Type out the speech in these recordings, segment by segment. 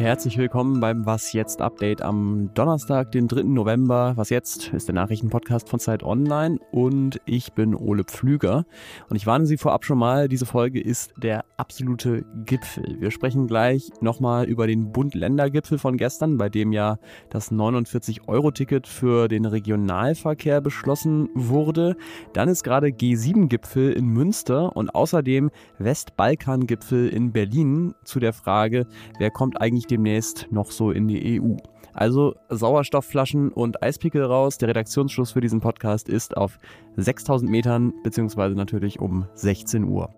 Herzlich willkommen beim Was jetzt Update am Donnerstag, den 3. November. Was jetzt ist der Nachrichtenpodcast von Zeit Online und ich bin Ole Pflüger und ich warne Sie vorab schon mal, diese Folge ist der absolute Gipfel. Wir sprechen gleich nochmal über den Bund-Länder-Gipfel von gestern, bei dem ja das 49-Euro-Ticket für den Regionalverkehr beschlossen wurde. Dann ist gerade G7-Gipfel in Münster und außerdem Westbalkan-Gipfel in Berlin zu der Frage, wer kommt eigentlich demnächst noch so in die EU. Also Sauerstoffflaschen und Eispickel raus. Der Redaktionsschluss für diesen Podcast ist auf 6000 Metern, beziehungsweise natürlich um 16 Uhr.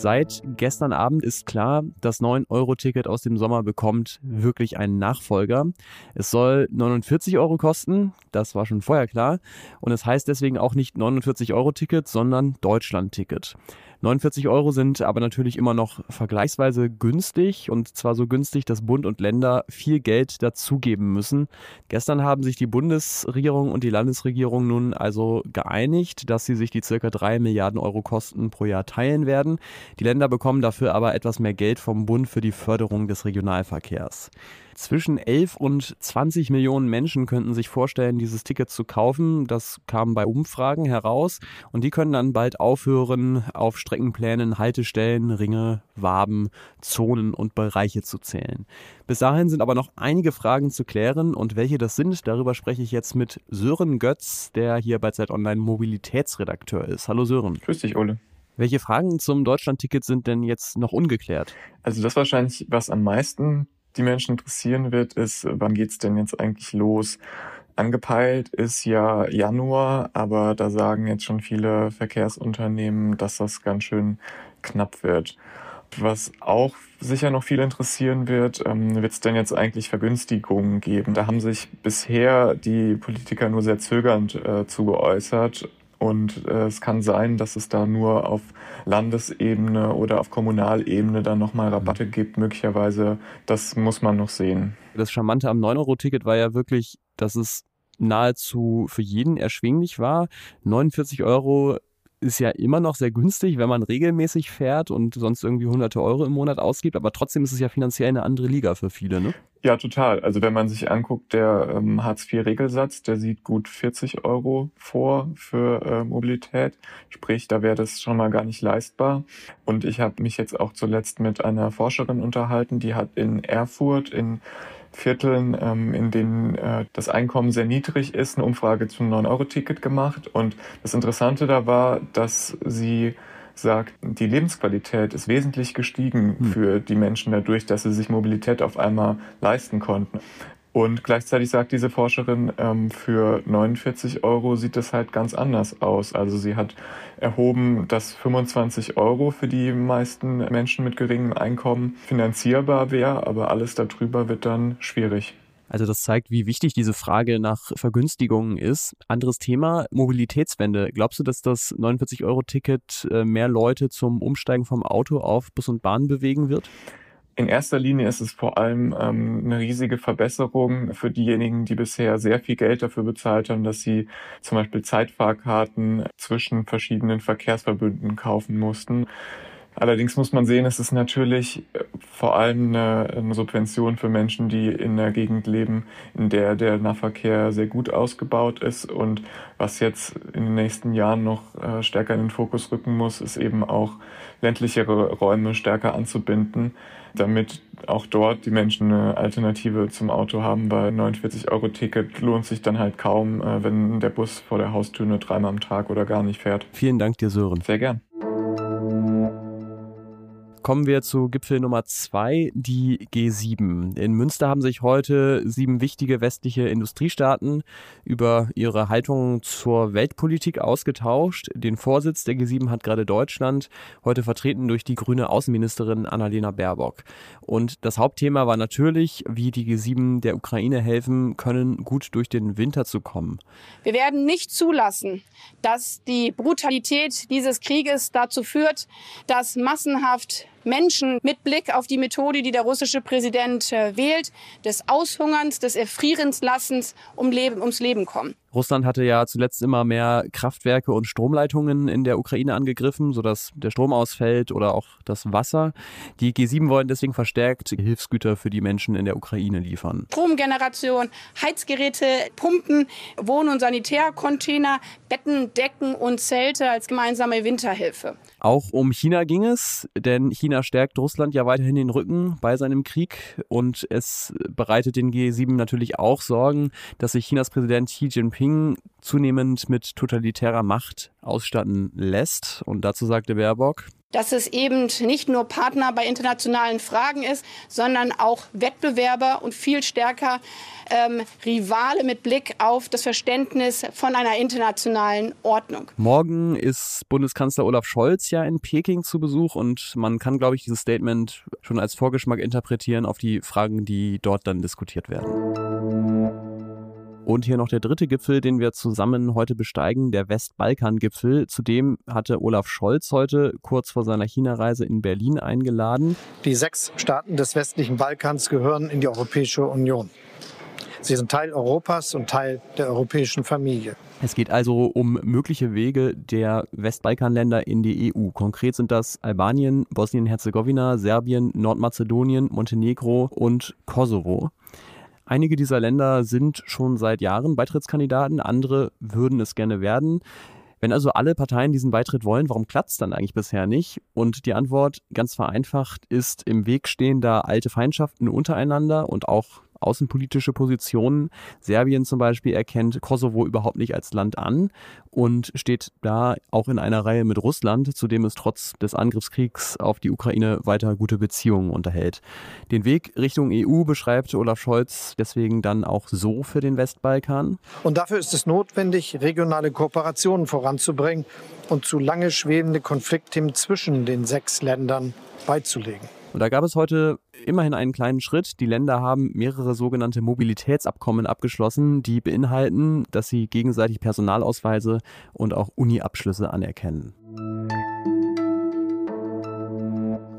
Seit gestern Abend ist klar, das 9-Euro-Ticket aus dem Sommer bekommt wirklich einen Nachfolger. Es soll 49 Euro kosten, das war schon vorher klar. Und es heißt deswegen auch nicht 49-Euro-Ticket, sondern Deutschland-Ticket. 49 Euro sind aber natürlich immer noch vergleichsweise günstig und zwar so günstig, dass Bund und Länder viel Geld dazugeben müssen. Gestern haben sich die Bundesregierung und die Landesregierung nun also geeinigt, dass sie sich die circa 3 Milliarden Euro Kosten pro Jahr teilen werden. Die Länder bekommen dafür aber etwas mehr Geld vom Bund für die Förderung des Regionalverkehrs. Zwischen 11 und 20 Millionen Menschen könnten sich vorstellen, dieses Ticket zu kaufen. Das kam bei Umfragen heraus. Und die können dann bald aufhören, auf Streckenplänen Haltestellen, Ringe, Waben, Zonen und Bereiche zu zählen. Bis dahin sind aber noch einige Fragen zu klären. Und welche das sind, darüber spreche ich jetzt mit Sören Götz, der hier bei Zeit Online Mobilitätsredakteur ist. Hallo Sören. Grüß dich, Ole. Welche Fragen zum Deutschlandticket sind denn jetzt noch ungeklärt? Also das wahrscheinlich, was am meisten die Menschen interessieren wird, ist, wann geht's denn jetzt eigentlich los? Angepeilt ist ja Januar, aber da sagen jetzt schon viele Verkehrsunternehmen, dass das ganz schön knapp wird. Was auch sicher noch viel interessieren wird, ähm, wird es denn jetzt eigentlich Vergünstigungen geben? Da haben sich bisher die Politiker nur sehr zögernd äh, zu geäußert. Und äh, es kann sein, dass es da nur auf Landesebene oder auf Kommunalebene dann nochmal Rabatte mhm. gibt, möglicherweise. Das muss man noch sehen. Das Charmante am 9-Euro-Ticket war ja wirklich, dass es nahezu für jeden erschwinglich war. 49 Euro ist ja immer noch sehr günstig, wenn man regelmäßig fährt und sonst irgendwie hunderte Euro im Monat ausgibt, aber trotzdem ist es ja finanziell eine andere Liga für viele, ne? Ja, total. Also wenn man sich anguckt, der ähm, Hartz-IV-Regelsatz, der sieht gut 40 Euro vor für äh, Mobilität. Sprich, da wäre das schon mal gar nicht leistbar. Und ich habe mich jetzt auch zuletzt mit einer Forscherin unterhalten, die hat in Erfurt in Vierteln, ähm, in denen äh, das Einkommen sehr niedrig ist, eine Umfrage zum 9-Euro-Ticket gemacht. Und das Interessante da war, dass sie sagt, die Lebensqualität ist wesentlich gestiegen hm. für die Menschen dadurch, dass sie sich Mobilität auf einmal leisten konnten. Und gleichzeitig sagt diese Forscherin, ähm, für 49 Euro sieht das halt ganz anders aus. Also sie hat erhoben, dass 25 Euro für die meisten Menschen mit geringem Einkommen finanzierbar wäre, aber alles darüber wird dann schwierig. Also das zeigt, wie wichtig diese Frage nach Vergünstigungen ist. Anderes Thema, Mobilitätswende. Glaubst du, dass das 49-Euro-Ticket äh, mehr Leute zum Umsteigen vom Auto auf Bus und Bahn bewegen wird? In erster Linie ist es vor allem ähm, eine riesige Verbesserung für diejenigen, die bisher sehr viel Geld dafür bezahlt haben, dass sie zum Beispiel Zeitfahrkarten zwischen verschiedenen Verkehrsverbünden kaufen mussten. Allerdings muss man sehen, es ist natürlich äh, vor allem eine, eine, Subvention für Menschen, die in der Gegend leben, in der der Nahverkehr sehr gut ausgebaut ist. Und was jetzt in den nächsten Jahren noch äh, stärker in den Fokus rücken muss, ist eben auch ländlichere Räume stärker anzubinden, damit auch dort die Menschen eine Alternative zum Auto haben. Bei 49-Euro-Ticket lohnt sich dann halt kaum, äh, wenn der Bus vor der Haustür nur dreimal am Tag oder gar nicht fährt. Vielen Dank dir, Sören. Sehr gern. Kommen wir zu Gipfel Nummer zwei, die G7. In Münster haben sich heute sieben wichtige westliche Industriestaaten über ihre Haltung zur Weltpolitik ausgetauscht. Den Vorsitz der G7 hat gerade Deutschland, heute vertreten durch die grüne Außenministerin Annalena Baerbock. Und das Hauptthema war natürlich, wie die G7 der Ukraine helfen können, gut durch den Winter zu kommen. Wir werden nicht zulassen, dass die Brutalität dieses Krieges dazu führt, dass massenhaft Menschen mit Blick auf die Methode, die der russische Präsident äh, wählt, des Aushungerns, des Erfrierenslassens um Leben, ums Leben kommen. Russland hatte ja zuletzt immer mehr Kraftwerke und Stromleitungen in der Ukraine angegriffen, sodass der Strom ausfällt oder auch das Wasser. Die G7 wollen deswegen verstärkt Hilfsgüter für die Menschen in der Ukraine liefern. Stromgeneration, Heizgeräte, Pumpen, Wohn- und Sanitärcontainer, Betten, Decken und Zelte als gemeinsame Winterhilfe. Auch um China ging es, denn China stärkt Russland ja weiterhin den Rücken bei seinem Krieg und es bereitet den G7 natürlich auch Sorgen, dass sich Chinas Präsident Xi Jinping zunehmend mit totalitärer Macht ausstatten lässt. Und dazu sagte Baerbock, dass es eben nicht nur Partner bei internationalen Fragen ist, sondern auch Wettbewerber und viel stärker ähm, Rivale mit Blick auf das Verständnis von einer internationalen Ordnung. Morgen ist Bundeskanzler Olaf Scholz ja in Peking zu Besuch und man kann, glaube ich, dieses Statement schon als Vorgeschmack interpretieren auf die Fragen, die dort dann diskutiert werden. Und hier noch der dritte Gipfel, den wir zusammen heute besteigen, der Westbalkan-Gipfel. Zudem hatte Olaf Scholz heute kurz vor seiner China-Reise in Berlin eingeladen. Die sechs Staaten des westlichen Balkans gehören in die Europäische Union. Sie sind Teil Europas und Teil der europäischen Familie. Es geht also um mögliche Wege der Westbalkanländer in die EU. Konkret sind das Albanien, Bosnien-Herzegowina, Serbien, Nordmazedonien, Montenegro und Kosovo. Einige dieser Länder sind schon seit Jahren Beitrittskandidaten, andere würden es gerne werden. Wenn also alle Parteien diesen Beitritt wollen, warum klappt dann eigentlich bisher nicht? Und die Antwort, ganz vereinfacht, ist im Weg stehender alte Feindschaften untereinander und auch außenpolitische Positionen. Serbien zum Beispiel erkennt Kosovo überhaupt nicht als Land an und steht da auch in einer Reihe mit Russland, zu dem es trotz des Angriffskriegs auf die Ukraine weiter gute Beziehungen unterhält. Den Weg Richtung EU beschreibt Olaf Scholz deswegen dann auch so für den Westbalkan. Und dafür ist es notwendig, regionale Kooperationen voranzubringen und zu lange schwebende Konfliktthemen zwischen den sechs Ländern beizulegen. Und da gab es heute immerhin einen kleinen Schritt. Die Länder haben mehrere sogenannte Mobilitätsabkommen abgeschlossen, die beinhalten, dass sie gegenseitig Personalausweise und auch Uni-Abschlüsse anerkennen.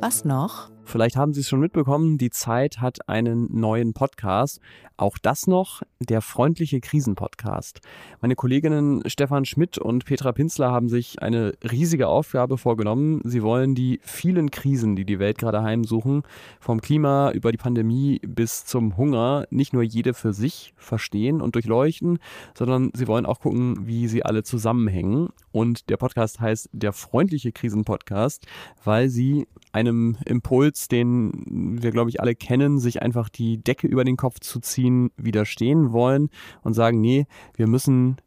Was noch? Vielleicht haben Sie es schon mitbekommen, die Zeit hat einen neuen Podcast. Auch das noch, der freundliche Krisenpodcast. Meine Kolleginnen Stefan Schmidt und Petra Pinzler haben sich eine riesige Aufgabe vorgenommen. Sie wollen die vielen Krisen, die die Welt gerade heimsuchen, vom Klima über die Pandemie bis zum Hunger, nicht nur jede für sich verstehen und durchleuchten, sondern sie wollen auch gucken, wie sie alle zusammenhängen. Und der Podcast heißt der freundliche Krisenpodcast, weil sie einem Impuls, den wir, glaube ich, alle kennen, sich einfach die Decke über den Kopf zu ziehen, widerstehen wollen und sagen, nee, wir müssen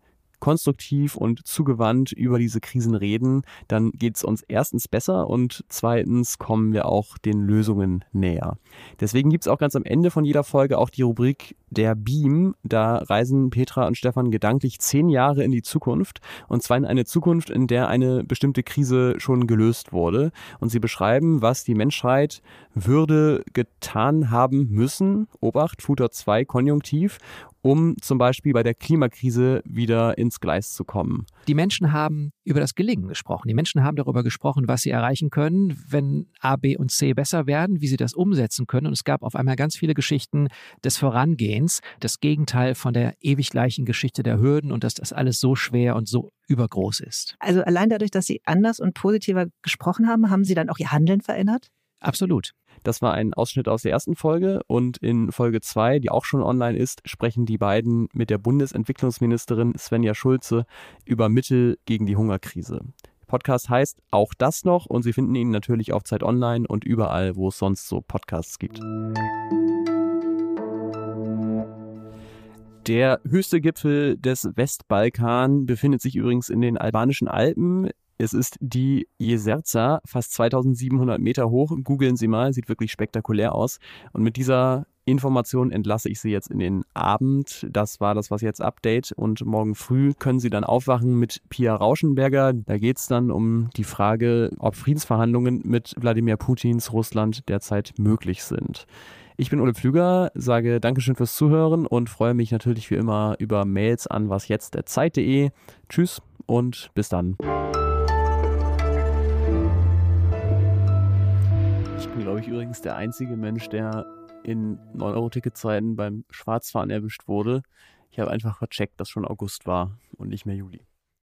konstruktiv und zugewandt über diese Krisen reden, dann geht es uns erstens besser und zweitens kommen wir auch den Lösungen näher. Deswegen gibt es auch ganz am Ende von jeder Folge auch die Rubrik Der Beam. Da reisen Petra und Stefan gedanklich zehn Jahre in die Zukunft und zwar in eine Zukunft, in der eine bestimmte Krise schon gelöst wurde. Und sie beschreiben, was die Menschheit würde getan haben müssen. Obacht, Futter 2 Konjunktiv um zum Beispiel bei der Klimakrise wieder ins Gleis zu kommen. Die Menschen haben über das Gelingen gesprochen. Die Menschen haben darüber gesprochen, was sie erreichen können, wenn A, B und C besser werden, wie sie das umsetzen können. Und es gab auf einmal ganz viele Geschichten des Vorangehens, das Gegenteil von der ewig gleichen Geschichte der Hürden und dass das alles so schwer und so übergroß ist. Also allein dadurch, dass Sie anders und positiver gesprochen haben, haben Sie dann auch Ihr Handeln verändert? Absolut. Das war ein Ausschnitt aus der ersten Folge und in Folge 2, die auch schon online ist, sprechen die beiden mit der Bundesentwicklungsministerin Svenja Schulze über Mittel gegen die Hungerkrise. Der Podcast heißt auch das noch und Sie finden ihn natürlich auf Zeit Online und überall, wo es sonst so Podcasts gibt. Der höchste Gipfel des Westbalkan befindet sich übrigens in den albanischen Alpen es ist die Jezerza, fast 2700 Meter hoch. Googeln Sie mal, sieht wirklich spektakulär aus. Und mit dieser Information entlasse ich Sie jetzt in den Abend. Das war das Was jetzt Update. Und morgen früh können Sie dann aufwachen mit Pia Rauschenberger. Da geht es dann um die Frage, ob Friedensverhandlungen mit Wladimir Putins Russland derzeit möglich sind. Ich bin Ole Pflüger, sage Dankeschön fürs Zuhören und freue mich natürlich wie immer über Mails an wasjetzt.zeit.de. Tschüss und bis dann. bin, glaube ich, übrigens der einzige Mensch, der in 9-Euro-Ticketzeiten beim Schwarzfahren erwischt wurde. Ich habe einfach vercheckt, dass schon August war und nicht mehr Juli.